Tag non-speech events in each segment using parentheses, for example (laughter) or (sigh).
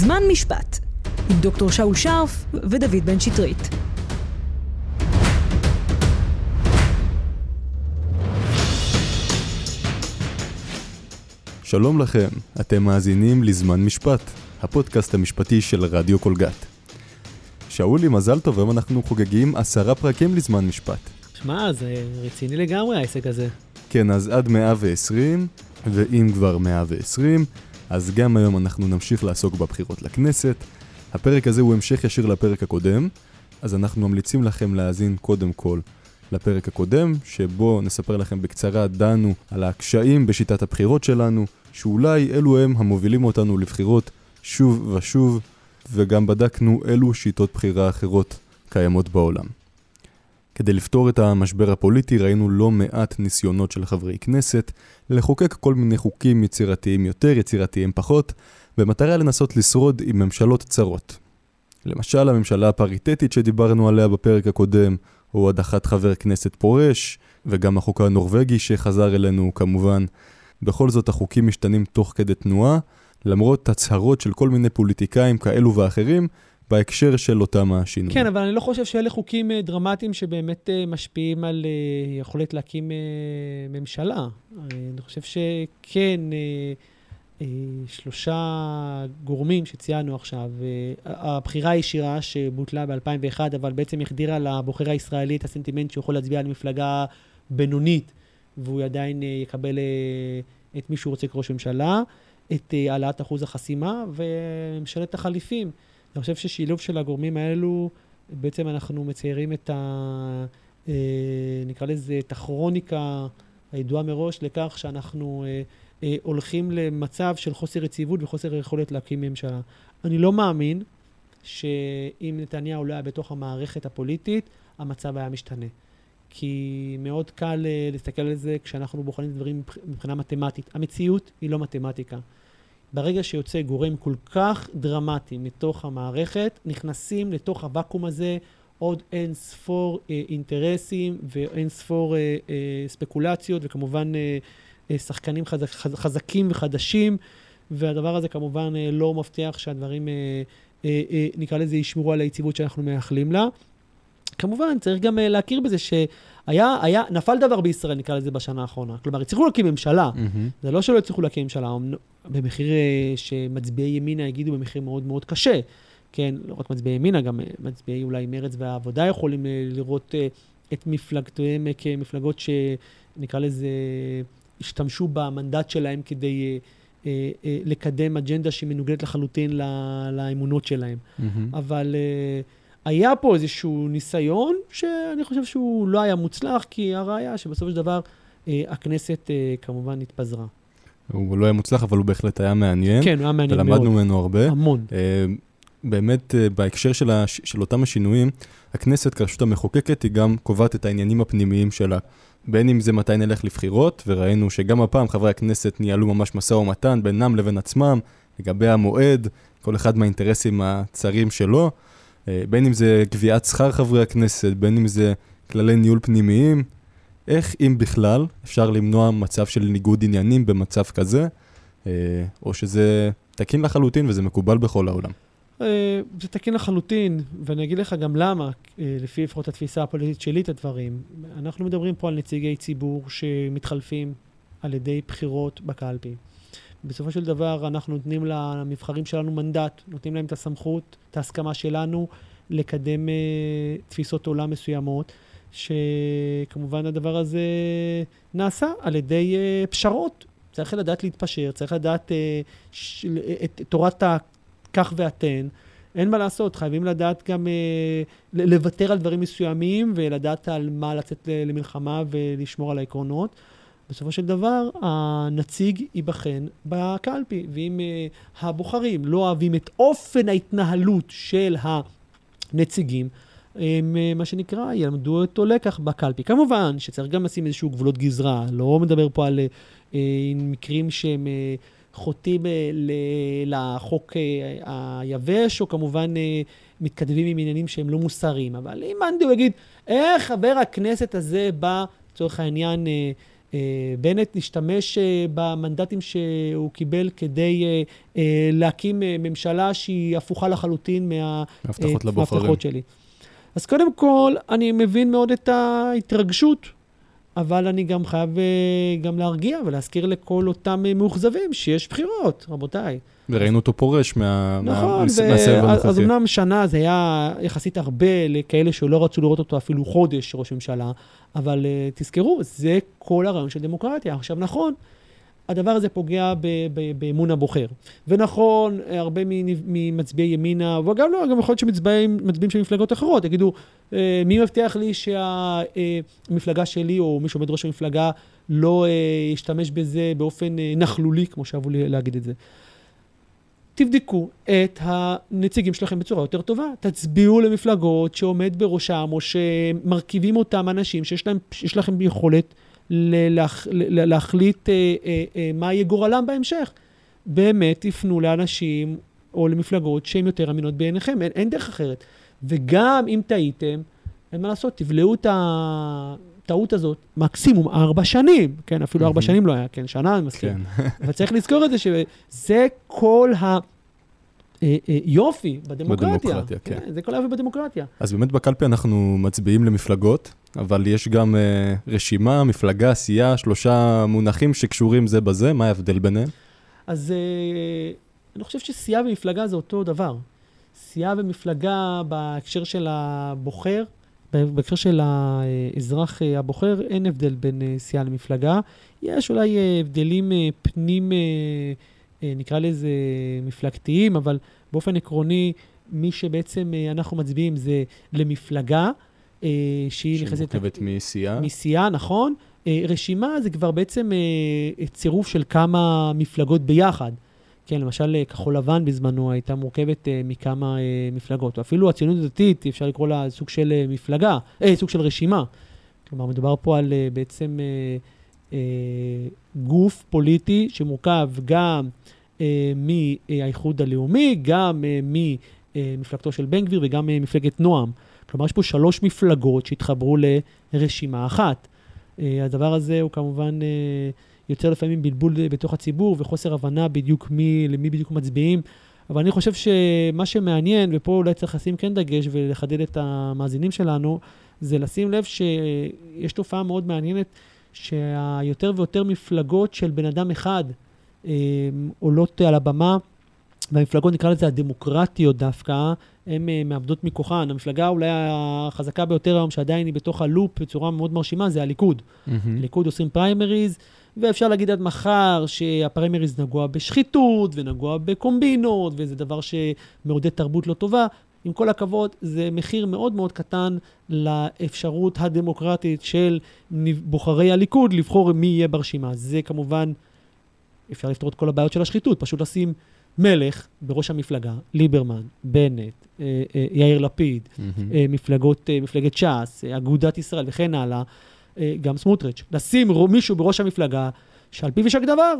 זמן משפט, עם דוקטור שאול שרף ודוד בן שטרית. שלום לכם, אתם מאזינים לזמן משפט, הפודקאסט המשפטי של רדיו קולגת. שאולי, מזל טוב, היום אנחנו חוגגים עשרה פרקים לזמן משפט. שמע, זה רציני לגמרי העסק הזה. כן, אז עד 120, ואם כבר 120, אז גם היום אנחנו נמשיך לעסוק בבחירות לכנסת. הפרק הזה הוא המשך ישיר לפרק הקודם, אז אנחנו ממליצים לכם להאזין קודם כל לפרק הקודם, שבו נספר לכם בקצרה, דנו על הקשיים בשיטת הבחירות שלנו, שאולי אלו הם המובילים אותנו לבחירות שוב ושוב, וגם בדקנו אילו שיטות בחירה אחרות קיימות בעולם. כדי לפתור את המשבר הפוליטי ראינו לא מעט ניסיונות של חברי כנסת לחוקק כל מיני חוקים יצירתיים יותר, יצירתיים פחות, במטרה לנסות לשרוד עם ממשלות צרות. למשל הממשלה הפריטטית שדיברנו עליה בפרק הקודם, או הדחת חבר כנסת פורש, וגם החוק הנורבגי שחזר אלינו כמובן. בכל זאת החוקים משתנים תוך כדי תנועה, למרות הצהרות של כל מיני פוליטיקאים כאלו ואחרים, בהקשר של אותם השינויים. כן, אבל אני לא חושב שאלה חוקים אה, דרמטיים שבאמת אה, משפיעים על אה, יכולת להקים ממשלה. אני חושב שכן, שלושה גורמים שציינו עכשיו, הבחירה הישירה שבוטלה ב-2001, אבל בעצם החדירה לבוחר הישראלי את הסנטימנט שהוא יכול להצביע על מפלגה בינונית, והוא עדיין יקבל את מי שהוא רוצה כראש ממשלה, את העלאת אחוז החסימה וממשלת החליפים. אני חושב ששילוב של הגורמים האלו, בעצם אנחנו מציירים את ה... אה, נקרא לזה, את הכרוניקה הידועה מראש לכך שאנחנו אה, אה, הולכים למצב של חוסר יציבות וחוסר יכולת להקים ממשלה. אני לא מאמין שאם נתניהו לא היה בתוך המערכת הפוליטית, המצב היה משתנה. כי מאוד קל להסתכל על זה כשאנחנו בוחנים דברים מבחינה מתמטית. המציאות היא לא מתמטיקה. ברגע שיוצא גורם כל כך דרמטי מתוך המערכת, נכנסים לתוך הוואקום הזה עוד אין ספור אה, אינטרסים ואין ספור אה, אה, ספקולציות, וכמובן אה, אה, שחקנים חזק, חזקים וחדשים, והדבר הזה כמובן אה, לא מבטיח שהדברים, אה, אה, אה, נקרא לזה, ישמרו על היציבות שאנחנו מייחלים לה. כמובן, צריך גם uh, להכיר בזה שהיה, היה, נפל דבר בישראל, נקרא לזה, בשנה האחרונה. כלומר, הצליחו להקים ממשלה. Mm-hmm. זה לא שלא הצליחו להקים ממשלה, במחיר uh, שמצביעי ימינה יגידו במחיר מאוד מאוד קשה. כן, לא רק מצביעי ימינה, גם uh, מצביעי אולי מרצ והעבודה יכולים לראות את מפלגתיהם כמפלגות שנקרא לזה, השתמשו במנדט שלהם כדי... לקדם אג'נדה שהיא מנוגדת לחלוטין לאמונות שלהם. Mm-hmm. אבל היה פה איזשהו ניסיון שאני חושב שהוא לא היה מוצלח, כי הראיה שבסופו של דבר אה, הכנסת אה, כמובן התפזרה. הוא לא היה מוצלח, אבל הוא בהחלט היה מעניין. כן, הוא היה מעניין מאוד. ולמדנו ממנו הרבה. המון. אה, באמת, אה, בהקשר של, הש... של אותם השינויים, הכנסת כרשות המחוקקת היא גם קובעת את העניינים הפנימיים שלה. בין אם זה מתי נלך לבחירות, וראינו שגם הפעם חברי הכנסת ניהלו ממש משא ומתן בינם לבין עצמם, לגבי המועד, כל אחד מהאינטרסים הצרים שלו. אה, בין אם זה קביעת שכר חברי הכנסת, בין אם זה כללי ניהול פנימיים, איך אם בכלל אפשר למנוע מצב של ניגוד עניינים במצב כזה, אה, או שזה תקין לחלוטין וזה מקובל בכל העולם. אה, זה תקין לחלוטין, ואני אגיד לך גם למה, לפי לפחות התפיסה הפוליטית שלי את הדברים. אנחנו מדברים פה על נציגי ציבור שמתחלפים על ידי בחירות בקלפי. בסופו של דבר אנחנו נותנים למבחרים שלנו מנדט, נותנים להם את הסמכות, את ההסכמה שלנו לקדם uh, תפיסות עולם מסוימות, שכמובן הדבר הזה נעשה על ידי uh, פשרות. צריך לדעת להתפשר, צריך לדעת uh, ש, את תורת הכך ואתן. אין מה לעשות, חייבים לדעת גם uh, לוותר על דברים מסוימים ולדעת על מה לצאת למלחמה ולשמור על העקרונות. בסופו של דבר הנציג ייבחן בקלפי, ואם uh, הבוחרים לא אוהבים את אופן ההתנהלות של הנציגים, הם uh, מה שנקרא, ילמדו אותו לקח בקלפי. כמובן שצריך גם לשים איזשהו גבולות גזרה, לא מדבר פה על uh, מקרים שהם uh, חוטאים uh, לחוק uh, היבש, או כמובן uh, מתכתבים עם עניינים שהם לא מוסריים. אבל אם מאן דהוא יגיד, איך חבר הכנסת הזה בא, לצורך העניין, אה, בנט השתמש אה, במנדטים שהוא קיבל כדי אה, אה, להקים אה, ממשלה שהיא הפוכה לחלוטין אה. מההבטחות שלי. אז קודם כל, אני מבין מאוד את ההתרגשות, אבל אני גם חייב אה, גם להרגיע ולהזכיר לכל אותם אה, מאוכזבים שיש בחירות, רבותיי. וראינו אותו פורש מה- נכון, מהסבב אז- אז הנוכחי. אמנם שנה זה היה יחסית הרבה לכאלה שלא רצו לראות אותו אפילו חודש ראש ממשלה, אבל uh, תזכרו, זה כל הרעיון של דמוקרטיה. עכשיו, נכון, הדבר הזה פוגע ב- ב- באמון הבוחר. ונכון, הרבה ממצביעי ימינה, וגם לא, גם יכול להיות שמצביעים מצביעים של מפלגות אחרות, יגידו, אה, מי מבטיח לי שהמפלגה שלי, או מי שעומד בראש המפלגה, לא אה, ישתמש בזה באופן אה, נכלולי, כמו שאהבו להגיד את זה. תבדקו את הנציגים שלכם בצורה יותר טובה. תצביעו למפלגות שעומד בראשם, או שמרכיבים אותם אנשים שיש להם, יש לכם יכולת ל- להח, ל- להחליט אה, אה, אה, מה יהיה גורלם בהמשך. באמת תפנו לאנשים או למפלגות שהן יותר אמינות בעיניכם, אין, אין דרך אחרת. וגם אם טעיתם, אין מה לעשות, תבלעו את הטעות הזאת מקסימום ארבע שנים. כן, אפילו ארבע. שנים לא היה, כן, שנה אני מסכים. כן. אבל צריך לזכור את זה, שזה כל היופי בדמוקרטיה. בדמוקרטיה, כן. זה כל היופי בדמוקרטיה. אז באמת בקלפי אנחנו מצביעים למפלגות, אבל יש גם אה, רשימה, מפלגה, סיעה, שלושה מונחים שקשורים זה בזה, מה ההבדל ביניהם? אז אה, אני חושב שסיעה ומפלגה זה אותו דבר. סיעה ומפלגה בהקשר של הבוחר, בהקשר של האזרח אה, הבוחר, אין הבדל בין אה, סיעה למפלגה. יש אולי אה, הבדלים אה, פנים, אה, אה, נקרא לזה מפלגתיים, אבל באופן עקרוני, מי שבעצם אה, אנחנו מצביעים זה למפלגה, אה, שהיא נכנסת... שמורכבת מסיעה. מסיעה, נכון. אה, רשימה זה כבר בעצם אה, צירוף של כמה מפלגות ביחד. כן, למשל אה, כחול לבן בזמנו הייתה מורכבת אה, מכמה אה, מפלגות, או אפילו הציונות הדתית, אפשר לקרוא לה סוג של אה, מפלגה, אה, סוג של רשימה. כלומר, מדובר פה על אה, בעצם אה, אה, גוף פוליטי שמורכב גם אה, מהאיחוד הלאומי, גם אה, ממפלגתו של בן גביר וגם ממפלגת נועם. כלומר, יש פה שלוש מפלגות שהתחברו לרשימה אחת. אה, הדבר הזה הוא כמובן אה, יוצר לפעמים בלבול בתוך הציבור וחוסר הבנה בדיוק מי, למי בדיוק מצביעים. אבל אני חושב שמה שמעניין, ופה אולי צריך לשים כן דגש ולחדד את המאזינים שלנו, זה לשים לב שיש תופעה מאוד מעניינת, שהיותר ויותר מפלגות של בן אדם אחד אה, עולות על הבמה, והמפלגות, נקרא לזה הדמוקרטיות דווקא, הן אה, מאבדות מכוחן. המפלגה אולי החזקה ביותר היום, שעדיין היא בתוך הלופ בצורה מאוד מרשימה, זה הליכוד. מהמם. הליכוד עושים פריימריז, ואפשר להגיד עד מחר שהפריימריז נגוע בשחיתות ונגוע בקומבינות, וזה דבר שמעודד תרבות לא טובה. עם כל הכבוד, זה מחיר מאוד מאוד קטן לאפשרות הדמוקרטית של בוחרי הליכוד לבחור מי יהיה ברשימה. זה כמובן, אפשר לפתור את כל הבעיות של השחיתות, פשוט לשים מלך בראש המפלגה, ליברמן, בנט, אה, אה, יאיר לפיד, מהמם. אה, מפלגות, אה, מפלגת ש"ס, אה, אגודת ישראל וכן הלאה, אה, גם סמוטריץ', לשים מישהו בראש המפלגה שעל פיו יישק דבר.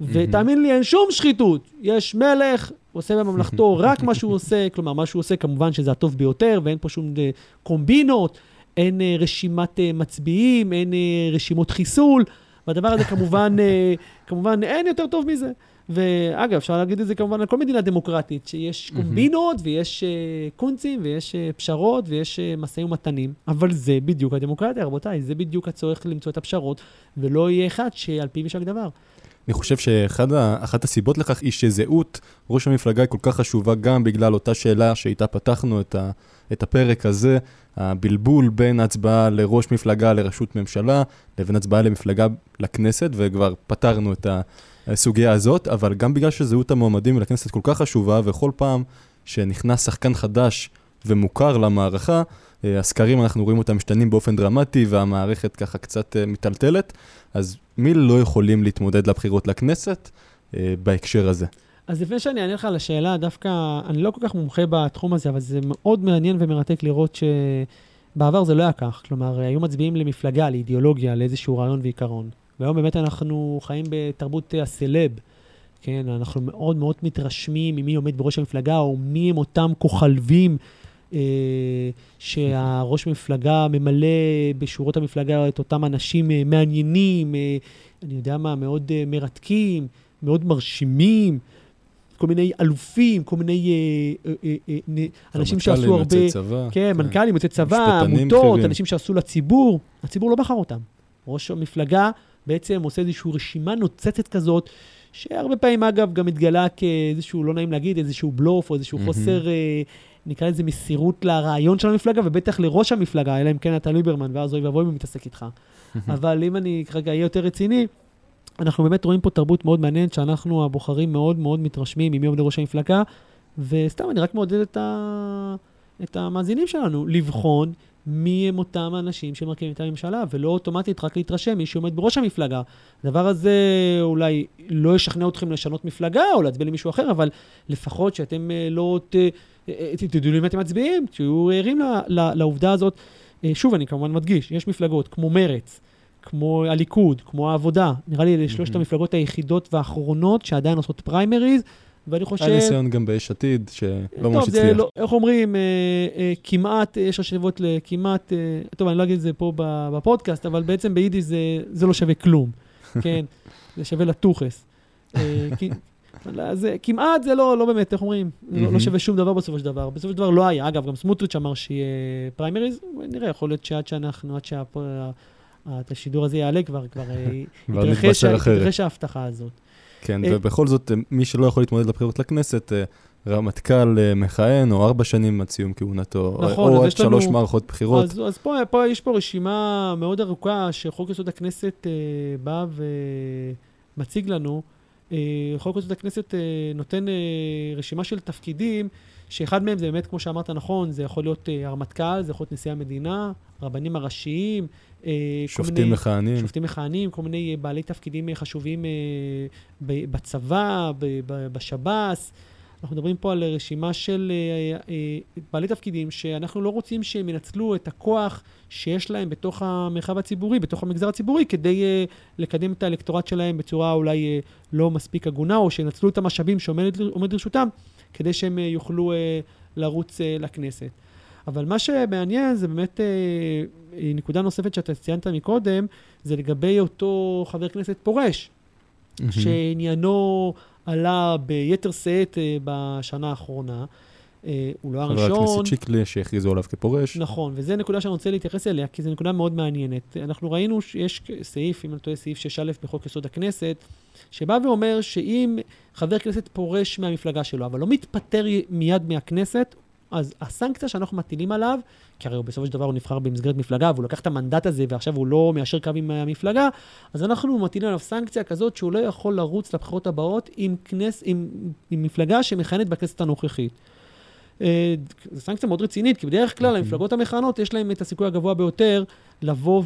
ותאמין לי, אין שום שחיתות. יש מלך, עושה בממלכתו (laughs) רק מה שהוא עושה, כלומר, מה שהוא עושה כמובן שזה הטוב ביותר, ואין פה שום אה, קומבינות, אין אה, רשימת אה, מצביעים, אין אה, רשימות חיסול, והדבר הזה כמובן, אה, כמובן, אין יותר טוב מזה. ואגב, אפשר להגיד את זה כמובן על כל מדינה דמוקרטית, שיש. קומבינות ויש אה, קונצים ויש אה, פשרות ויש אה, משאים ומתנים, אבל זה בדיוק הדמוקרטיה, רבותיי, זה בדיוק הצורך למצוא את הפשרות, ולא יהיה אחד שעל פיו יישק דבר. אני חושב שאחת הסיבות לכך היא שזהות ראש המפלגה היא כל כך חשובה גם בגלל אותה שאלה שאיתה פתחנו את, ה, את הפרק הזה, הבלבול בין הצבעה לראש מפלגה לראשות ממשלה לבין הצבעה למפלגה לכנסת, וכבר פתרנו את הסוגיה הזאת, אבל גם בגלל שזהות המועמדים לכנסת כל כך חשובה, וכל פעם שנכנס שחקן חדש ומוכר למערכה, הסקרים, אנחנו רואים אותם משתנים באופן דרמטי, והמערכת ככה קצת אה, מיטלטלת. אז מי לא יכולים להתמודד לבחירות לכנסת אה, בהקשר הזה? אז לפני שאני אענה לך על השאלה, דווקא, אני לא כל כך מומחה בתחום הזה, אבל זה מאוד מעניין ומרתק לראות שבעבר זה לא היה כך. כלומר, היו מצביעים למפלגה, לאידיאולוגיה, לאיזשהו רעיון ועיקרון. והיום באמת אנחנו חיים בתרבות הסלב. כן, אנחנו מאוד מאוד מתרשמים ממי עומד בראש המפלגה, או מי הם אותם כוכלבים אה, שהראש מפלגה ממלא בשורות המפלגה את אותם אנשים אה, מעניינים, אה, אני יודע מה, מאוד אה, מרתקים, מאוד מרשימים. כל מיני אלופים, כל מיני אה, אה, אה, אה, אנשים שעשו הרבה... רמטכ"לים, יוצאי צבא. כן, מנכ"לים, יוצאי צבא, עמותות. אנשים שעשו לציבור. הציבור לא בחר אותם. ראש המפלגה בעצם עושה איזושהי רשימה נוצצת כזאת, שהרבה פעמים, אגב, גם מתגלה כאיזשהו, לא נעים להגיד, איזשהו בלוף או איזשהו מהמם. חוסר, אה, נקרא לזה מסירות לרעיון של המפלגה, ובטח לראש המפלגה, אלא אם כן אתה ליברמן, ואז אוי ואבוי אם הוא מתעסק איתך. (laughs) אבל אם אני כרגע אהיה יותר רציני, אנחנו באמת רואים פה תרבות מאוד מעניינת, שאנחנו הבוחרים מאוד מאוד מתרשמים ממי עומד ראש המפלגה, וסתם, אני רק מעודד את, ה... את המאזינים שלנו לבחון מי הם אותם האנשים שמרכיבים את הממשלה, ולא אוטומטית רק להתרשם מי שעומד בראש המפלגה. הדבר הזה אולי לא ישכנע אתכם לשנות מפלגה או להצביע למישהו אחר, אבל לפחות שאתם אה, לא ת... אה, אה, תדעו למי אתם מצביעים, תהיו ערים לעובדה הזאת. אה, שוב, אני כמובן מדגיש, יש מפלגות כמו מרצ, כמו הליכוד, כמו העבודה, נראה לי אלה שלושת. המפלגות היחידות והאחרונות שעדיין עושות פריימריז, ואני חושב... היה ניסיון גם ביש עתיד, שלא טוב, ממש הצליח. לא, איך אומרים, אה, אה, כמעט, יש השבות לכמעט, אה, טוב, אני לא אגיד את זה פה בפודקאסט, אבל בעצם ביידיש זה, זה לא שווה כלום, (laughs) כן? זה שווה לטוחס. אה, כי- לא, זה, כמעט זה לא, לא באמת, איך אומרים? לא, לא מהמם. שווה שום דבר בסופו של דבר. בסופו של דבר לא היה. אגב, גם סמוטריץ' אמר שיהיה פריימריז, נראה, יכול להיות שעד שאנחנו, עד שהשידור הזה יעלה, כבר, כבר אה, (laughs) יתרחש ההבטחה הזאת. כן, אה, ובכל זאת, אה, מי שלא יכול להתמודד לבחירות לכנסת, אה, רמטכ"ל אה, מכהן, או ארבע שנים עד סיום כהונתו, נכון, או אז עד יש לנו- שלוש מערכות בחירות. אז, אז פה, פה יש פה רשימה מאוד ארוכה שחוק יסוד הכנסת אה, בא ומציג לנו. אה, חוק יסוד הכנסת אה, נותן אה, רשימה של תפקידים, שאחד מהם זה באמת, כמו שאמרת נכון, זה יכול להיות אה, הרמטכ"ל, זה יכול להיות נשיא המדינה, הרבנים הראשיים, אה, שופטים מכהנים. שופטים מכהנים, כל מיני אה, בעלי תפקידים אה, חשובים אה, בצבא, בשב"ס. אנחנו מדברים פה על רשימה של אה, אה, בעלי תפקידים שאנחנו לא רוצים שהם ינצלו את הכוח שיש להם בתוך המרחב הציבורי, בתוך המגזר הציבורי, כדי אה, לקדם את האלקטורט שלהם בצורה אולי לא מספיק הגונה, או שינצלו את המשאבים שעומד עומד לרשותם, כדי שהם יוכלו לרוץ לכנסת. אבל מה שמעניין זה באמת נקודה נוספת שאתה ציינת מקודם, זה לגבי אותו חבר כנסת פורש, מהמם. שעניינו עלה ביתר שאת אה, בשנה האחרונה. אה, הוא לא חבר הראשון. הכנסת שיקלי, שהכריזו עליו כפורש. נכון, וזו נקודה שאני רוצה להתייחס אליה, כי זו נקודה מאוד מעניינת. אנחנו ראינו שיש סעיף, אם אני טועה, סעיף 6א בחוק יסוד הכנסת, שבא ואומר שאם חבר כנסת פורש מהמפלגה שלו, אבל לא מתפטר מיד מהכנסת, אז הסנקציה שאנחנו מטילים עליו, כי הרי בסופו של דבר הוא נבחר במסגרת מפלגה, והוא לקח את המנדט הזה ועכשיו הוא לא מיישר קו עם המפלגה, אז אנחנו מטילים עליו סנקציה כזאת שהוא לא יכול לרוץ לבחירות הבאות עם, כנס, עם, עם מפלגה שמכהנת בכנסת הנוכחית. אה, זו סנקציה מאוד רצינית, כי בדרך כלל אוקיי. המפלגות המכהנות, יש להן את הסיכוי הגבוה ביותר לבוא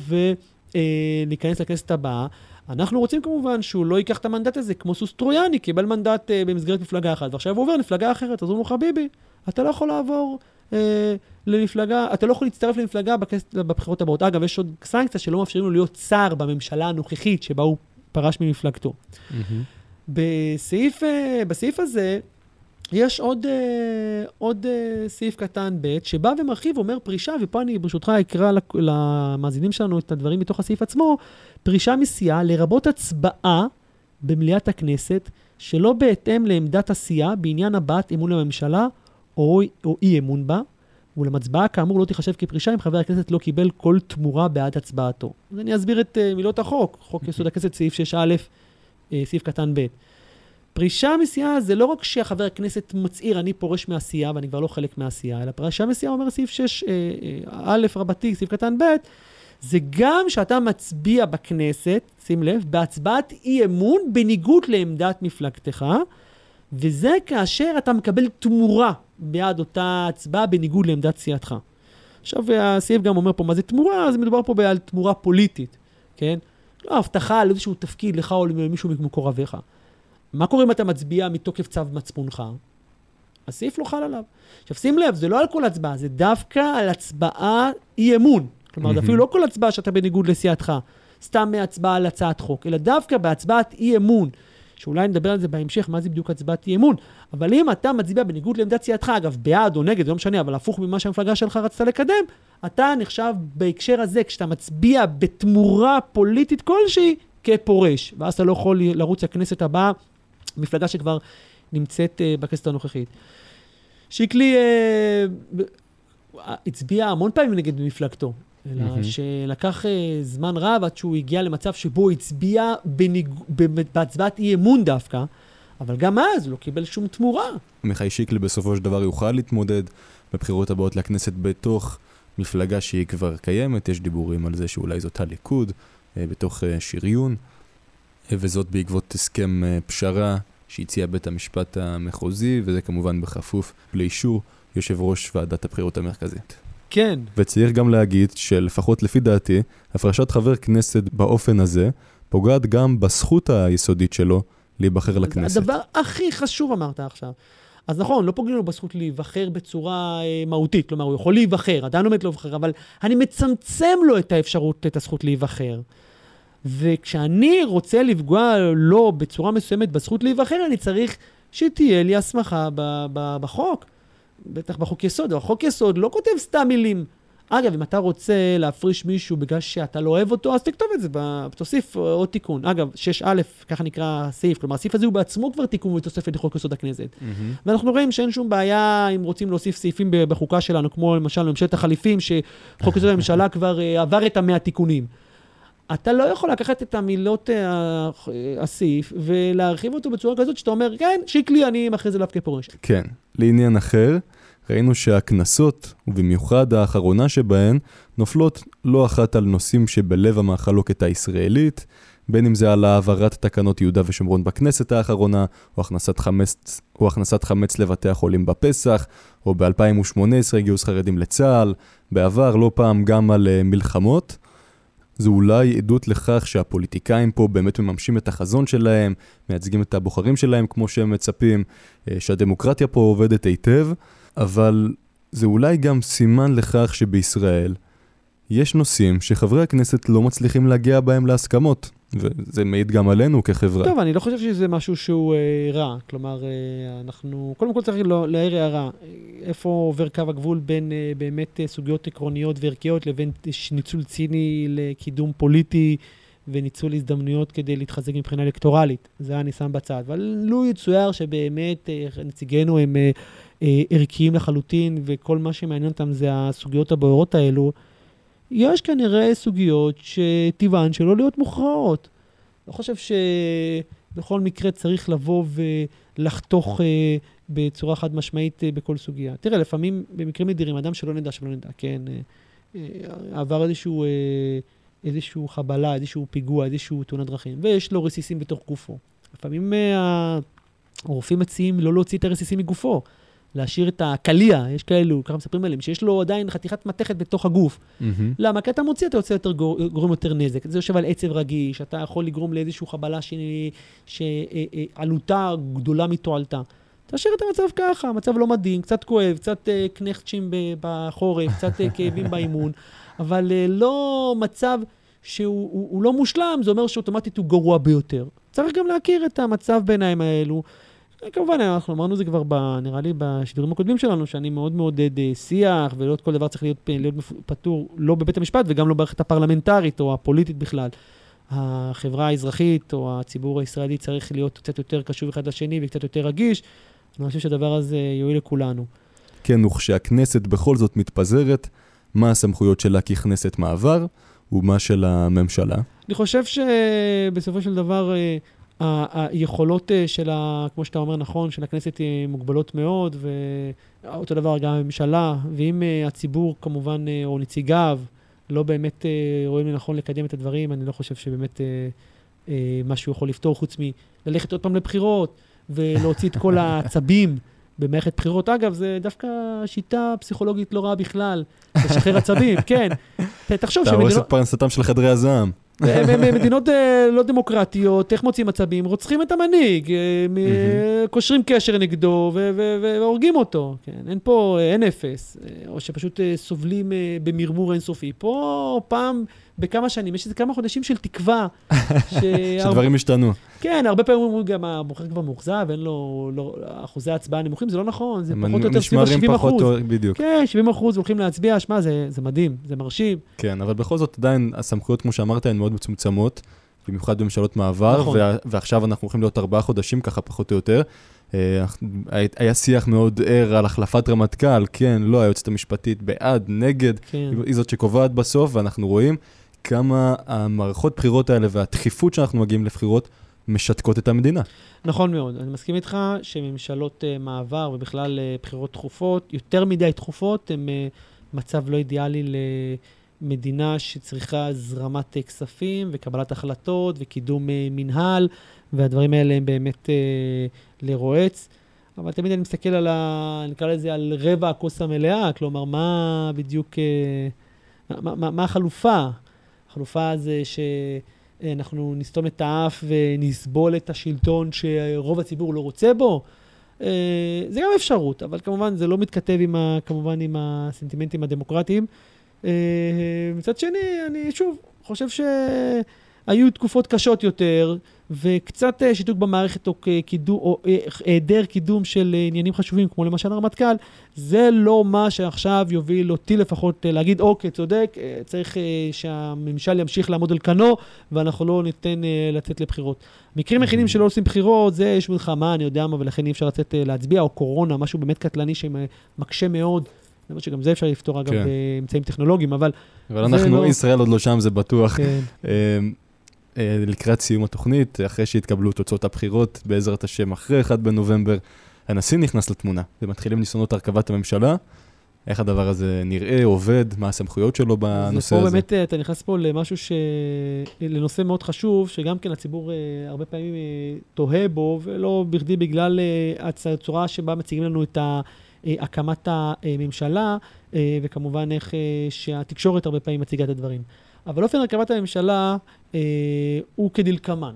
ולהיכנס לכנסת הבאה. אנחנו רוצים כמובן שהוא לא ייקח את המנדט הזה כמו סוס טרויאני, קיבל מנדט אה, במסגרת מפלגה אחת, ועכשיו הוא עובר למפלגה אחרת, אז אומרים לו, חביבי, אתה לא יכול לעבור אה, למפלגה, אתה לא יכול להצטרף למפלגה בכנסת, בבחירות הבאות. אגב, יש עוד סנקציה שלא מאפשרים לו להיות שר בממשלה הנוכחית שבה הוא פרש ממפלגתו. מהמם. בסעיף, אה, בסעיף הזה יש עוד, אה, עוד אה, סעיף קטן ב', שבא ומרחיב, אומר פרישה, ופה אני ברשותך אקרא למאזינים שלנו את הדברים מתוך הסעיף עצמו, פרישה מסיעה, לרבות הצבעה במליאת הכנסת, שלא בהתאם לעמדת הסיעה בעניין הבעת אמון לממשלה או, או אי אמון בה, אולם הצבעה כאמור לא תיחשב כפרישה אם חבר הכנסת לא קיבל כל תמורה בעד הצבעתו. אז אני אסביר את uh, מילות החוק, חוק יסוד הכנסת, סעיף 6א, uh, סעיף קטן ב'. פרישה מסיעה זה לא רק שהחבר הכנסת מצהיר, אני פורש מהסיעה ואני כבר לא חלק מהסיעה, אלא פרישה מסיעה אומר סעיף 6, אה, אה, א' רבתי, סעיף קטן ב', זה גם שאתה מצביע בכנסת, שים לב, בהצבעת אי אמון בניגוד לעמדת מפלגתך, וזה כאשר אתה מקבל תמורה בעד אותה הצבעה בניגוד לעמדת סיעתך. עכשיו, הסעיף גם אומר פה מה זה תמורה, אז מדובר פה על תמורה פוליטית, כן? לא הבטחה על איזשהו תפקיד לך או למישהו ממקורביך. מה קורה אם אתה מצביע מתוקף צו מצפונך? הסעיף לא חל עליו. עכשיו שים לב, זה לא על כל הצבעה, זה דווקא על הצבעה אי אמון. כלומר, זה מהמם. אפילו לא כל הצבעה שאתה בניגוד לסיעתך, סתם מהצבעה על הצעת חוק, אלא דווקא בהצבעת אי אמון, שאולי נדבר על זה בהמשך, מה זה בדיוק הצבעת אי אמון. אבל אם אתה מצביע בניגוד לעמדת סיעתך, אגב, בעד או נגד, זה לא משנה, אבל הפוך ממה שהמפלגה שלך רצתה לקדם, אתה נחשב בהקשר הזה, כשאתה מצביע בתמורה פוליטית כלשהי, כפורש. ואז אתה לא יכול לרוץ לכנסת הבאה, מפלגה שכבר נמצאת uh, בכנסת הנוכחית. שיקלי uh, הצביע המון פעמים נגד מפלגתו. אלא mm-hmm. שלקח uh, זמן רב עד שהוא הגיע למצב שבו הוא הצביע בניג... בהצבעת אי אמון דווקא, אבל גם אז הוא לא קיבל שום תמורה. עמיחי שיקלי בסופו של דבר יוכל להתמודד בבחירות הבאות לכנסת בתוך מפלגה שהיא כבר קיימת, יש דיבורים על זה שאולי זאת הליכוד, בתוך שריון, וזאת בעקבות הסכם uh, פשרה שהציע בית המשפט המחוזי, וזה כמובן בכפוף לאישור יושב ראש ועדת הבחירות המרכזית. כן. וצריך גם להגיד שלפחות לפי דעתי, הפרשת חבר כנסת באופן הזה פוגעת גם בזכות היסודית שלו להיבחר לכנסת. הדבר הכי חשוב אמרת עכשיו. אז נכון, לא פוגעים לו בזכות להיבחר בצורה אה, מהותית, כלומר, הוא יכול להיבחר, עדיין עומד להיבחר, אבל אני מצמצם לו את האפשרות, את הזכות להיבחר. וכשאני רוצה לפגוע לו בצורה מסוימת בזכות להיבחר, אני צריך שתהיה לי הסמכה בחוק. בטח בחוק יסוד, אבל חוק יסוד לא כותב סתם מילים. אגב, אם אתה רוצה להפריש מישהו בגלל שאתה לא אוהב אותו, אז תכתוב את זה, תוסיף עוד תיקון. אגב, 6א, ככה נקרא הסעיף, כלומר, הסעיף הזה הוא בעצמו כבר תיקון ותוספת לחוק יסוד הכנסת. Mm-hmm. ואנחנו רואים שאין שום בעיה אם רוצים להוסיף סעיפים בחוקה שלנו, כמו למשל ממשלת החליפים, שחוק יסוד הממשלה כבר uh, עבר את המאה תיקונים. אתה לא יכול לקחת את המילות uh, הסעיף ולהרחיב אותו בצורה כזאת שאתה אומר, כן, שיקלי, אני מכריז עליו כפורש. כן. לעניין אחר, ראינו שהקנסות, ובמיוחד האחרונה שבהן, נופלות לא אחת על נושאים שבלב המחלוקת הישראלית, בין אם זה על העברת תקנות יהודה ושומרון בכנסת האחרונה, או הכנסת חמץ, או הכנסת חמץ לבתי החולים בפסח, או ב-2018 גיוס חרדים לצה"ל, בעבר לא פעם גם על uh, מלחמות. זו אולי עדות לכך שהפוליטיקאים פה באמת מממשים את החזון שלהם, מייצגים את הבוחרים שלהם כמו שהם מצפים, אה, שהדמוקרטיה פה עובדת היטב, אבל זה אולי גם סימן לכך שבישראל יש נושאים שחברי הכנסת לא מצליחים להגיע בהם להסכמות. וזה מעיד גם עלינו כחברה. טוב, אני לא חושב שזה משהו שהוא אה, רע. כלומר, אה, אנחנו, קודם כל צריך לא, להעיר הערה. איפה עובר קו הגבול בין אה, באמת אה, סוגיות עקרוניות וערכיות לבין ניצול ציני לקידום פוליטי וניצול הזדמנויות כדי להתחזק מבחינה אלקטורלית. זה אני שם בצד. אבל לו יצויר שבאמת אה, נציגינו הם אה, אה, ערכיים לחלוטין, וכל מה שמעניין אותם זה הסוגיות הבוערות האלו, יש כנראה סוגיות שטבען שלא להיות מוכרעות. לא חושב שבכל מקרה צריך לבוא ולחתוך אה, בצורה חד משמעית אה, בכל סוגיה. תראה, לפעמים במקרים נדירים, אדם שלא נדע שלא נדע, כן, אה, עבר איזשהו, איזשהו חבלה, איזשהו פיגוע, איזשהו תאונת דרכים, ויש לו רסיסים בתוך גופו. לפעמים הרופאים מציעים לא להוציא את הרסיסים מגופו. להשאיר את הקליע, יש כאלו, ככה מספרים עליהם, שיש לו עדיין חתיכת מתכת בתוך הגוף. Mm-hmm. למה? כי אתה מוציא, אתה יוצא יותר, גורם יותר נזק. זה יושב על עצב רגיש, אתה יכול לגרום לאיזושהי חבלה שעלותה אה, אה, גדולה מתועלתה. תשאיר את המצב ככה, המצב לא מדהים, קצת כואב, קצת uh, קנחצ'ים בחורף, קצת uh, כאבים (laughs) באימון, אבל uh, לא מצב שהוא הוא, הוא לא מושלם, זה אומר שאוטומטית הוא גרוע ביותר. צריך גם להכיר את המצב ביניים האלו. כמובן, אנחנו אמרנו זה כבר, ב, נראה לי, בשידורים הקודמים שלנו, שאני מאוד מעודד אה, שיח, ולא כל דבר צריך להיות, להיות פתור, לא בבית המשפט וגם לא במערכת הפרלמנטרית או הפוליטית בכלל. החברה האזרחית או הציבור הישראלי צריך להיות קצת יותר קשוב אחד לשני וקצת יותר רגיש. אני חושב שהדבר הזה יועיל לכולנו. כן, וכשהכנסת בכל זאת מתפזרת, מה הסמכויות שלה ככנסת מעבר ומה של הממשלה? אני חושב שבסופו של דבר אה, היכולות אה, של, ה, כמו שאתה אומר נכון, של הכנסת היא מוגבלות מאוד, ואותו דבר גם הממשלה, ואם אה, הציבור כמובן, אה, או נציגיו, לא באמת רואים לנכון לקדם את הדברים, אני לא חושב שבאמת משהו יכול לפתור, חוץ מללכת עוד פעם לבחירות, ולהוציא את כל (laughs) העצבים במערכת בחירות. אגב, זה דווקא שיטה פסיכולוגית לא רעה בכלל, לשחרר עצבים, כן. (laughs) תחשוב שמדינות... אתה הורס את פרנסתם של חדרי הזעם. במדינות אה, לא דמוקרטיות, איך מוצאים מצבים? רוצחים את המנהיג, אה, קושרים קשר נגדו והורגים אותו. כן, אין פה, אין אפס. אה, או שפשוט סובלים במרמור אינסופי. פה פעם בכמה שנים. יש איזה כמה חודשים של תקווה. (laughs) שדברים השתנו. כן, הרבה פעמים אומרים גם הבוחר כבר מאוכזב, אין לו לא, אחוזי הצבעה נמוכים, זה לא נכון, זה פחות או יותר סביב ה-70 אחוז. בדיוק. כן, 70 אחוז הולכים להצביע, שמע, זה, זה מדהים, זה מרשים. כן, אבל בכל זאת עדיין הסמכויות, כמו שאמרת, הן מאוד מצומצמות, במיוחד בממשלות מעבר, נכון. ועכשיו אנחנו הולכים להיות ארבעה חודשים, ככה פחות או יותר. אה, היה שיח מאוד ער על החלפת רמטכ"ל, כן, לא, היועצת המשפטית בעד, נגד, כן. היא זאת שקובעת בסוף, ואנחנו רואים כמה המערכות בחירות האלה והדחיפות שאנחנו מגיעים לבחירות משתקות את המדינה. נכון מאוד. אני מסכים איתך שממשלות uh, מעבר ובכלל uh, בחירות תכופות, יותר מדי תכופות, הן uh, מצב לא אידיאלי למדינה שצריכה זרמת כספים וקבלת החלטות וקידום uh, מנהל, והדברים האלה הם באמת uh, לרועץ. אבל תמיד אני מסתכל על ה... נקרא לזה על רבע הכוס המלאה, כלומר, מה בדיוק... מה, מה, מה החלופה? החלופה זה שאנחנו נסתום את האף ונסבול את השלטון שרוב הציבור לא רוצה בו. אה, זה גם אפשרות, אבל כמובן זה לא מתכתב עם ה, כמובן עם הסנטימנטים הדמוקרטיים. אה, מצד שני, אני שוב חושב שהיו תקופות קשות יותר, וקצת אה, שיתוק במערכת או, קידום, או אה, היעדר קידום של אה, עניינים חשובים, כמו למשל הרמטכ"ל, זה לא מה שעכשיו יוביל אותי לפחות להגיד, אוקיי, צודק, צריך שהממשל ימשיך לעמוד על כנו, ואנחנו לא ניתן לצאת לבחירות. מקרים היחידים שלא עושים בחירות, זה יש מלחמה, אני יודע מה, ולכן אי אפשר לצאת להצביע, או קורונה, משהו באמת קטלני שמקשה מאוד. למרות שגם זה אפשר לפתור, אגב, כן. באמצעים טכנולוגיים, אבל... אבל אנחנו, לא... ישראל עוד לא שם, זה בטוח. כן. אה, לקראת סיום התוכנית, אחרי שהתקבלו תוצאות הבחירות, בעזרת השם, אחרי 1 בנובמבר, הנשיא נכנס לתמונה, ומתחילים ניסיונות הרכבת הממשלה. איך הדבר הזה נראה, עובד, מה הסמכויות שלו בנושא הזה? באמת, אה, אתה נכנס פה למשהו ש... לנושא מאוד חשוב, שגם כן הציבור אה, הרבה פעמים תוהה בו, ולא בכדי בגלל הצורה שבה מציגים לנו את הקמת הממשלה, וכמובן איך שהתקשורת הרבה פעמים מציגה את הדברים. אבל אופן הרכבת הממשלה אה, הוא כדלקמן.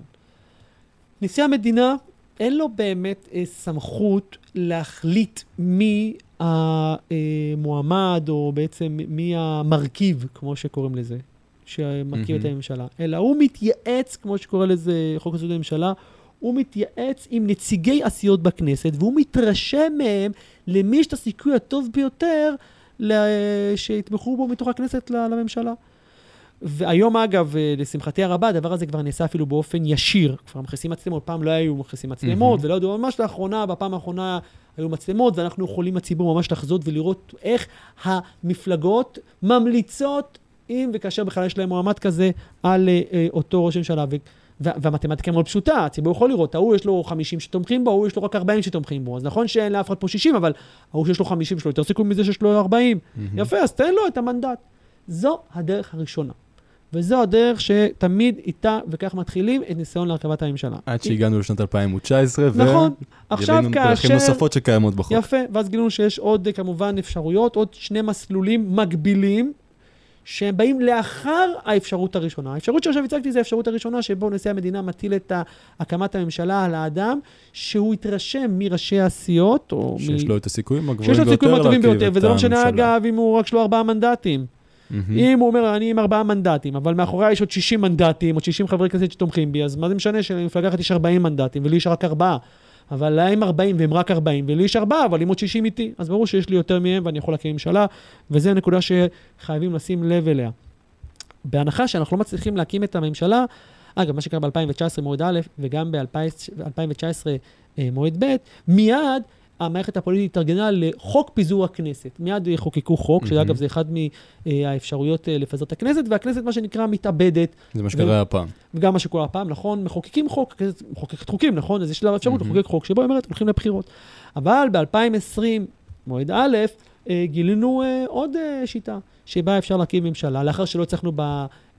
נשיא המדינה, אין לו באמת אה, סמכות להחליט מי המועמד, או בעצם מי המרכיב, כמו שקוראים לזה, שמרכיב mm-hmm. את הממשלה, אלא הוא מתייעץ, כמו שקורא לזה חוק יסוד הממשלה, הוא מתייעץ עם נציגי הסיעות בכנסת, והוא מתרשם מהם למי יש את הסיכוי הטוב ביותר שיתמכו בו מתוך הכנסת לממשלה. והיום, אגב, אה, לשמחתי הרבה, הדבר הזה כבר נעשה אפילו באופן ישיר. כבר מכניסים מצלמות, פעם לא היו מכניסים מצלמות, mm-hmm. ולא ידעו, ממש לאחרונה, בפעם האחרונה היו מצלמות, ואנחנו יכולים, הציבור, ממש לחזות ולראות איך המפלגות ממליצות, אם וכאשר בכלל יש להם מועמד כזה, על אה, אה אותו ראש ממשלה. והמתמטיקה מאוד פשוטה, הציבור יכול לראות, ההוא יש לו 50 שתומכים בו, ההוא יש לו רק 40 שתומכים בו. אז נכון שאין לאף אחד פה 60, אבל ההוא שיש לו 50 יש לו יותר סיכוי מזה שיש לו 40. Mm-hmm. יפה, אז תן לו את המנדט. זו הדרך הראשונה. וזו הדרך שתמיד איתה, וכך מתחילים את ניסיון להרכבת הממשלה. עד שהגענו לשנת 2019, נכון. כאשר... דרכים נוספות שקיימות בחוק. יפה, ואז גילינו שיש עוד כמובן אפשרויות, עוד שני מסלולים מקבילים, שהם באים לאחר האפשרות הראשונה. האפשרות שעכשיו הצגתי זה האפשרות הראשונה, שבו נשיא המדינה מטיל את הקמת הממשלה על האדם, שהוא יתרשם מראשי הסיעות, או שיש מ... לו את הסיכויים הגבוהים ביותר שיש לו את הסיכויים הטובים ביותר, וזה לא משנה אגב אם הוא רק שלו ארבעה מנדטים. Mm-hmm. אם הוא אומר, אני עם ארבעה מנדטים, אבל מאחורי יש עוד 60 מנדטים, עוד 60 חברי כנסת שתומכים בי, אז מה זה משנה שלמפלגה אחת יש 40 מנדטים ולי יש רק ארבעה? אבל להם 40 והם רק 40, ולי יש ארבעה, אבל עם עוד 60 איתי. אז ברור שיש לי יותר מהם ואני יכול להקים ממשלה, וזו נקודה שחייבים לשים לב אליה. בהנחה שאנחנו לא מצליחים להקים את הממשלה, אגב, מה שקרה ב-2019 מועד א' וגם ב-2019 אה, מועד ב', מיד המערכת הפוליטית התארגנה לחוק פיזור הכנסת. מיד יחוקקו חוק, mm-hmm. שאגב זה אחד מהאפשרויות אה, לפזר את הכנסת, והכנסת, מה שנקרא, מתאבדת. זה מה שקרה הפעם. וגם מה שקורה הפעם, נכון? מחוקקים חוק, הכנסת מחוקקת חוקים, נכון? אז יש לה אפשרות mm-hmm. לחוקק חוק, שבו היא אומרת, הולכים לבחירות. אבל ב-2020, מועד א', אה, גילינו אה, עוד שיטה, שבה אפשר להקים ממשלה, לאחר שלא הצלחנו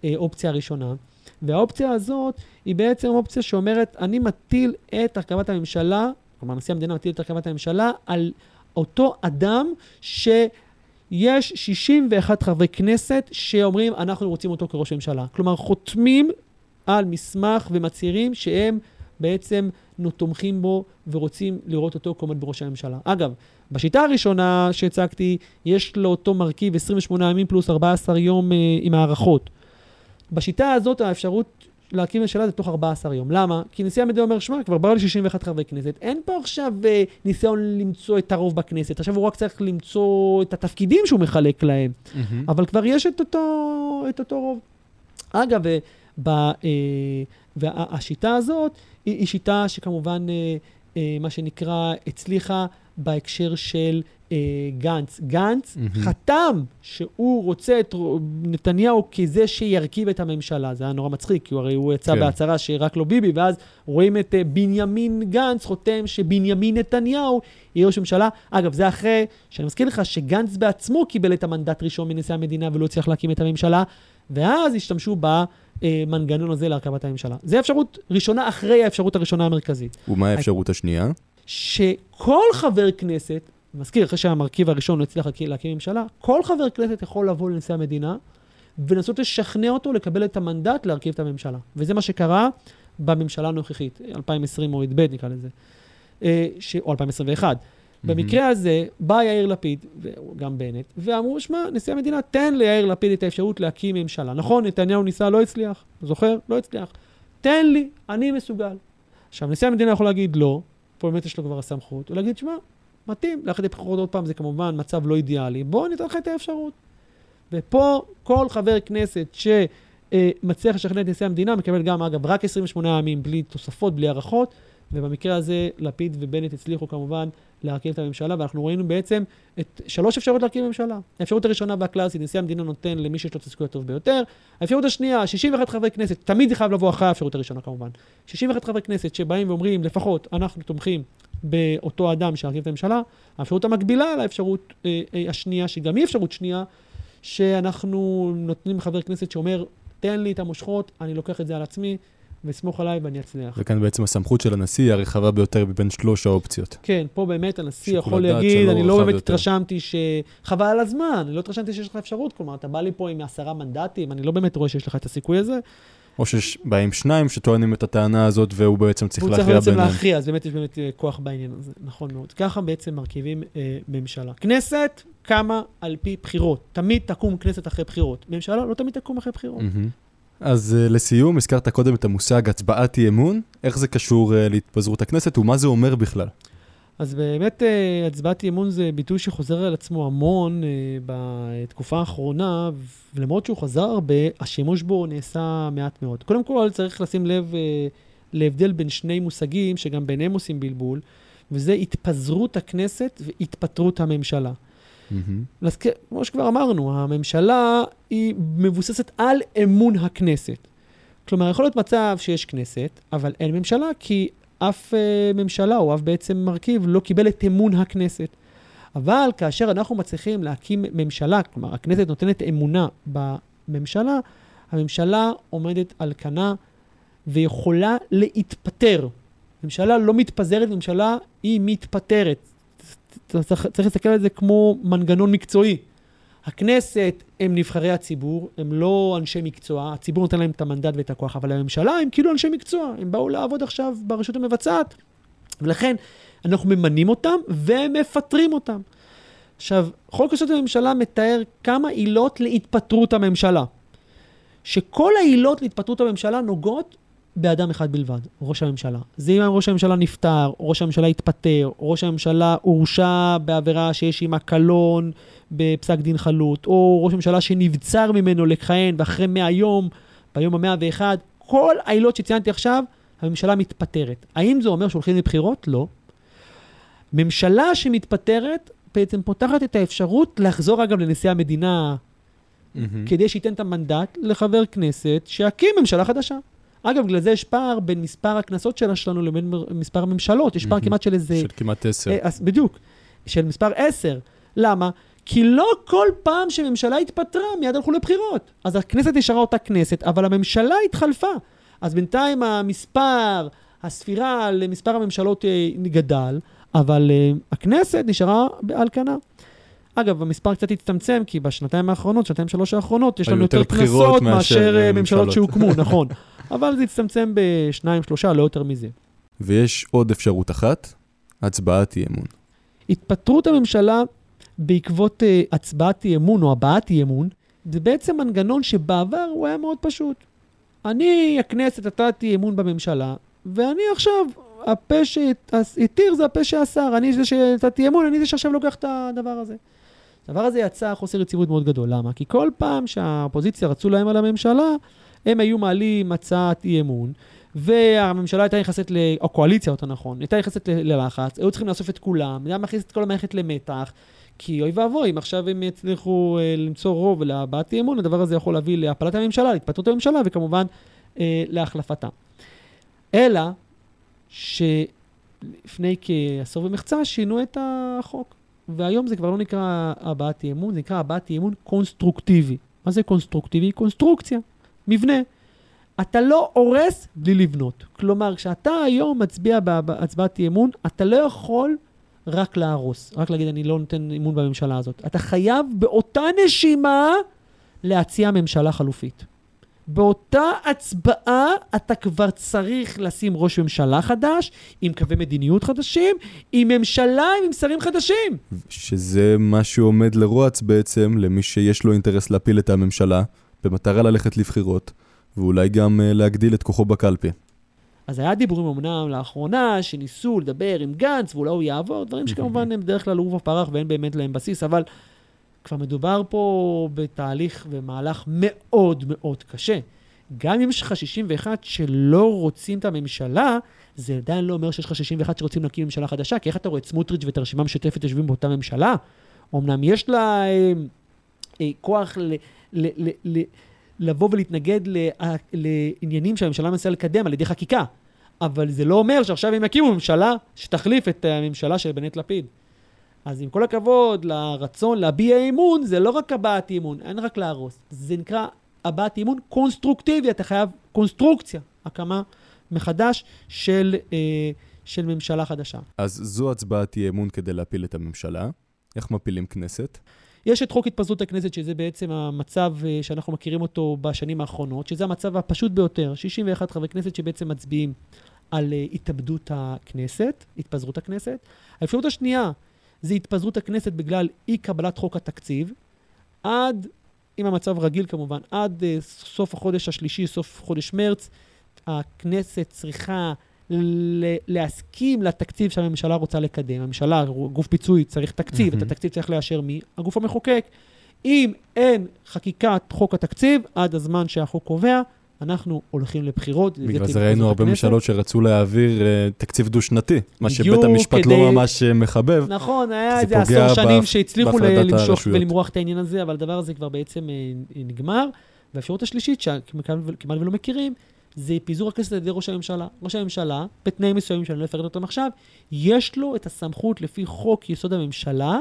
באופציה הראשונה. והאופציה הזאת היא בעצם אופציה שאומרת, אני מטיל את הרכבת הממשלה כלומר, נשיא המדינה מטיל את הרכבת הממשלה על אותו אדם שיש 61 חברי כנסת שאומרים, אנחנו רוצים אותו כראש ממשלה. כלומר, חותמים על מסמך ומצהירים שהם בעצם תומכים בו ורוצים לראות אותו כעומד בראש הממשלה. אגב, בשיטה הראשונה שהצגתי, יש לאותו מרכיב 28 ימים פלוס 14 יום אה, עם הערכות. בשיטה הזאת האפשרות להקים ממשלה זה תוך 14 יום. למה? כי נשיא המדינה אומר, שמע, כבר באו לי 61 חברי כנסת, אין פה עכשיו אה, ניסיון למצוא את הרוב בכנסת, עכשיו הוא רק צריך למצוא את התפקידים שהוא מחלק להם, אבל כבר יש את אותו, את אותו רוב. אגב, אה, ב, אה, והשיטה הזאת היא, היא שיטה שכמובן, אה, אה, מה שנקרא, הצליחה בהקשר של אה, גנץ. גנץ מהמם. חתם שהוא רוצה את נתניהו כזה שירכיב את הממשלה. זה היה נורא מצחיק, כי הוא הרי הוא יצא כן. בהצהרה שרק לא ביבי, ואז רואים את אה, בנימין גנץ חותם שבנימין נתניהו יהיה ראש ממשלה. אגב, זה אחרי, שאני מזכיר לך שגנץ בעצמו קיבל את המנדט ראשון מנשיא המדינה ולא הצליח להקים את הממשלה, ואז השתמשו במנגנון הזה להרכבת הממשלה. זו אפשרות ראשונה אחרי האפשרות הראשונה המרכזית. ומה האפשרות השנייה? שכל חבר כנסת, מזכיר, אחרי שהמרכיב הראשון לא הצליח להקים- ממשלה, כל חבר כנסת יכול לבוא לנשיא המדינה ולנסות לשכנע אותו לקבל את המנדט להרכיב את הממשלה. וזה מה שקרה בממשלה הנוכחית, 2020 מועד ב' נקרא לזה, אה, ש... או 2021. במקרה הזה בא יאיר לפיד, וגם בנט, ואמרו, שמע, נשיא המדינה, תן ליאיר לפיד את האפשרות להקים ממשלה. נכון, נתניהו ניסה, לא הצליח, זוכר? לא הצליח. תן לי, אני מסוגל. עכשיו, נשיא המדינה יכול להגיד לא, פה באמת יש לו כבר הסמכות, ולהגיד, שמע, מתאים, ללכת לבחירות עוד פעם זה כמובן מצב לא אידיאלי, בוא ניתן לך את האפשרות. ופה כל חבר כנסת שמצליח לשכנע את נשיא המדינה מקבל גם, אגב, רק 28 ימים בלי תוספות, בלי הערכות, ובמקרה הזה לפיד ובנט הצליחו כמובן להרכיב את הממשלה, ואנחנו ראינו בעצם את שלוש אפשרויות להרכיב ממשלה. האפשרות הראשונה והקלאסית, נשיא המדינה נותן למי שיש לו את הסיכוי הטוב ביותר. האפשרות השנייה, 61 חברי כנסת, תמיד זה חייב לבוא אחרי האפשרות הראשונה כמובן. 61 חברי כנסת שבאים ואומרים, לפחות אנחנו תומכים באותו אדם שירכיב את הממשלה. האפשרות המקבילה לאפשרות אה, אה, השנייה, שגם היא אפשרות שנייה, שאנחנו נותנים חבר כנסת שאומר, תן לי את המושכות, אני לוקח את זה על עצמי, וסמוך עליי ואני אצליח. וכאן בעצם הסמכות של הנשיא היא הרחבה ביותר מבין שלוש האופציות. כן, פה באמת הנשיא יכול להגיד, אני לא באמת יותר." התרשמתי ש... חבל על הזמן, אני לא התרשמתי שיש לך אפשרות, כלומר, אתה בא לי פה עם עשרה מנדטים, אני לא באמת רואה שיש לך את הסיכוי הזה. או שבאים שניים שטוענים את הטענה הזאת והוא בעצם צריך הוא צריך להכריע בעצם ביניהם. להכריע, אז באמת יש באמת אה, כוח בעניין הזה, נכון מאוד. ככה בעצם מרכיבים אה, ממשלה. כנסת קמה על פי בחירות. תמיד תקום כנסת אחרי בחירות. ממשלה לא תמיד תקום אחרי בחירות. מהמם. אז אה, לסיום, הזכרת קודם את המושג הצבעת אי אמון, איך זה קשור אה, להתפזרות הכנסת ומה זה אומר בכלל? אז באמת אה, הצבעת אי אמון זה ביטוי שחוזר על עצמו המון אה, בתקופה האחרונה, ולמרות שהוא חזר הרבה, השימוש בו נעשה מעט מאוד. קודם כל צריך לשים לב אה, להבדל בין שני מושגים שגם ביניהם עושים בלבול, וזה התפזרות הכנסת והתפטרות הממשלה. מהמם. להזכיר, כמו שכבר אמרנו, הממשלה היא מבוססת על אמון הכנסת. כלומר, יכול להיות מצב שיש כנסת, אבל אין ממשלה, כי אף אה, ממשלה או אף בעצם מרכיב לא קיבל את אמון הכנסת. אבל כאשר אנחנו מצליחים להקים ממשלה, כלומר, הכנסת נותנת אמונה בממשלה, הממשלה עומדת על כנה ויכולה להתפטר. ממשלה לא מתפזרת, ממשלה היא מתפטרת. צריך, צריך להסתכל על זה כמו מנגנון מקצועי. הכנסת הם נבחרי הציבור, הם לא אנשי מקצוע, הציבור נותן להם את המנדט ואת הכוח, אבל הממשלה הם כאילו אנשי מקצוע, הם באו לעבוד עכשיו ברשות המבצעת, ולכן אנחנו ממנים אותם ומפטרים אותם. עכשיו, חוק יסוד הממשלה מתאר כמה עילות להתפטרות הממשלה. שכל העילות להתפטרות הממשלה נוגעות באדם אחד בלבד, ראש הממשלה. זה אם ראש הממשלה נפטר, או ראש הממשלה התפטר, או ראש הממשלה הורשע בעבירה שיש עימה קלון בפסק דין חלוט, או ראש הממשלה שנבצר ממנו לכהן ואחרי 100 יום, ביום המאה ואחד, כל העילות שציינתי עכשיו, הממשלה מתפטרת. האם זה אומר שהולכים לבחירות? לא. ממשלה שמתפטרת בעצם פותחת את האפשרות לחזור אגב לנשיא המדינה מהמם. כדי שייתן את המנדט לחבר כנסת שיקים ממשלה חדשה. אגב, בגלל זה יש פער בין מספר הכנסות שלה שלנו לבין מספר הממשלות. יש פער. כמעט של איזה... של כמעט עשר. אה, בדיוק, של מספר 10. למה? כי לא כל פעם שממשלה התפטרה, מיד הלכו לבחירות. אז הכנסת נשארה אותה כנסת, אבל הממשלה התחלפה. אז בינתיים המספר, הספירה למספר הממשלות אה, גדל, אבל אה, הכנסת נשארה על כנה. אגב, המספר קצת הצטמצם, כי בשנתיים האחרונות, שנתיים שלוש האחרונות, יש לנו יותר כנסות מאשר, ממשלות. שהוקמו, נכון. (laughs) אבל זה הצטמצם בשניים, שלושה, לא יותר מזה. ויש עוד אפשרות אחת, הצבעת אי אמון. התפטרות הממשלה בעקבות uh, הצבעת אי אמון או הבעת אי אמון זה בעצם מנגנון שבעבר הוא היה מאוד פשוט. אני, הכנסת, נתתי אמון בממשלה, ואני עכשיו, הפה שהתיר זה הפה שאסר. אני זה שנתתי אמון, אני זה שעכשיו לוקח את הדבר הזה. הדבר הזה יצר חוסר יציבות מאוד גדול. למה? כי כל פעם שהאופוזיציה רצו להם על הממשלה, הם היו מעלים הצעת אי אמון, והממשלה הייתה נכנסת. או קואליציה, יותר נכון, הייתה נכנסת ללחץ, היו צריכים לאסוף את כולם, זה היה מכניס את כל המערכת למתח, כי אוי ואבוי, אם עכשיו הם יצליחו אה, למצוא רוב להבעת אי אמון, הדבר הזה יכול להביא להפלת הממשלה, להתפטרות הממשלה, וכמובן אה, להחלפתה. אלא שלפני כעשור ומחצה שינו את החוק. והיום זה כבר לא נקרא הבעת אי אמון, זה נקרא הבעת אי אמון קונסטרוקטיבי. מה זה קונסטרוקטיבי? קונסטרוקציה, מבנה. אתה לא הורס בלי לבנות. כלומר, כשאתה היום מצביע בהצבעת אי אמון, אתה לא יכול רק להרוס, רק להגיד, אני לא נותן אמון בממשלה הזאת. אתה חייב באותה נשימה להציע ממשלה חלופית. באותה הצבעה אתה כבר צריך לשים ראש ממשלה חדש, עם קווי מדיניות חדשים, עם ממשלה עם שרים חדשים. שזה מה שעומד לרועץ בעצם למי שיש לו אינטרס להפיל את הממשלה, במטרה ללכת לבחירות, ואולי גם uh, להגדיל את כוחו בקלפי. אז היה דיבורים אמנם לאחרונה, שניסו לדבר עם גנץ, ואולי הוא יעבור, דברים שכמובן (laughs) הם בדרך כלל עורבא פרח ואין באמת להם בסיס, אבל כבר מדובר פה בתהליך ומהלך מאוד מאוד קשה. גם אם יש לך 61 שלא רוצים את הממשלה, זה עדיין לא אומר שיש לך 61 שרוצים להקים ממשלה חדשה, כי איך אתה רואה את סמוטריץ' ואת הרשימה המשותפת יושבים באותה ממשלה? אמנם יש לה אה, אה, כוח ל, ל, ל, ל, לבוא ולהתנגד לעניינים שהממשלה מנסה לקדם על ידי חקיקה, אבל זה לא אומר שעכשיו הם יקימו ממשלה שתחליף את הממשלה של בנט לפיד. אז עם כל הכבוד לרצון להביע אמון, זה לא רק הבעת אמון, אין רק להרוס. זה נקרא הבעת אמון קונסטרוקטיבי, אתה חייב קונסטרוקציה, הקמה מחדש של, אה, של ממשלה חדשה. אז זו הצבעת אי אמון כדי להפיל את הממשלה. איך מפילים כנסת? יש את חוק התפזרות הכנסת, שזה בעצם המצב אה, שאנחנו מכירים אותו בשנים האחרונות, שזה המצב הפשוט ביותר, 61 חברי כנסת שבעצם מצביעים על אה, התאבדות הכנסת, התפזרות הכנסת. האפשרות השנייה זה התפזרות הכנסת בגלל אי קבלת חוק התקציב, עד, אם המצב רגיל כמובן, עד uh, סוף החודש השלישי, סוף חודש מרץ, הכנסת צריכה להסכים לתקציב שהממשלה רוצה לקדם. הממשלה, גוף פיצוי, צריך תקציב, mm-hmm. את התקציב צריך לאשר מי? הגוף המחוקק. אם אין חקיקת חוק התקציב, עד הזמן שהחוק קובע, אנחנו הולכים לבחירות. בגלל זה ראינו הרבה ממשלות שרצו להעביר uh, תקציב דו-שנתי, מה שבית המשפט כדי... לא ממש uh, מחבב. נכון, היה איזה עשור שנים שהצליחו למשוך ולמרוח את העניין הזה, אבל הדבר הזה כבר בעצם uh, נגמר. והאפשרות השלישית, שכמעט ולא מכירים, זה פיזור הכנסת על ידי ראש הממשלה. ראש הממשלה, בתנאים מסוימים שאני לא אפרט אותם עכשיו, יש לו את הסמכות לפי חוק יסוד הממשלה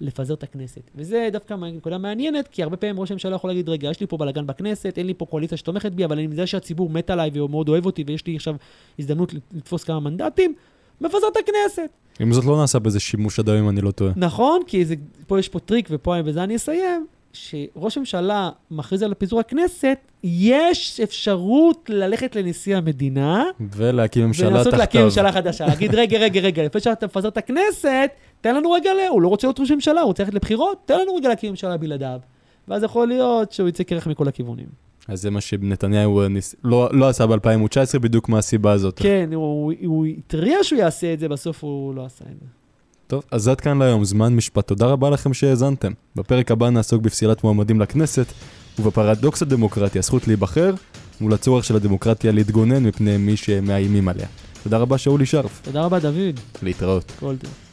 לפזר את הכנסת. וזה דווקא נקודה מעניינת, כי הרבה פעמים ראש הממשלה יכול להגיד, רגע, יש לי פה בלאגן בכנסת, אין לי פה קואליציה שתומכת בי, אבל אני מזהה שהציבור מת עליי והוא מאוד אוהב אותי, ויש לי עכשיו הזדמנות לתפוס כמה מנדטים, מפזר את הכנסת. אם זאת לא נעשה בזה שימוש עד היום, אני לא טועה. נכון, כי זה, פה יש פה טריק, ופה בזה אני אסיים. שראש הממשלה מכריז על פיזור הכנסת, יש אפשרות ללכת לנשיא המדינה. ולהקים ממשלה תחתיו. ולנסות להקים ממשלה חדשה. להגיד, רגע, רגע, רגע, לפני שאתה מפזר את הכנסת, תן לנו רגע. הוא לא רוצה להיות ראש ממשלה, הוא רוצה ללכת לבחירות, תן לנו רגע להקים ממשלה בלעדיו. ואז יכול להיות שהוא יצא קרח מכל הכיוונים. אז זה מה שנתניהו ניס... לא, לא עשה ב-2019 בדיוק מהסיבה הזאת. כן, הוא התריע שהוא יעשה את זה, בסוף הוא לא עשה את זה. טוב, אז עד כאן להיום, זמן משפט. תודה רבה לכם שהאזנתם. בפרק הבא נעסוק בפסילת מועמדים לכנסת, ובפרדוקס הדמוקרטי, הזכות להיבחר, מול הצורך של הדמוקרטיה להתגונן מפני מי שמאיימים עליה. תודה רבה, שאולי שרף. תודה רבה, דוד. להתראות. כל טוב.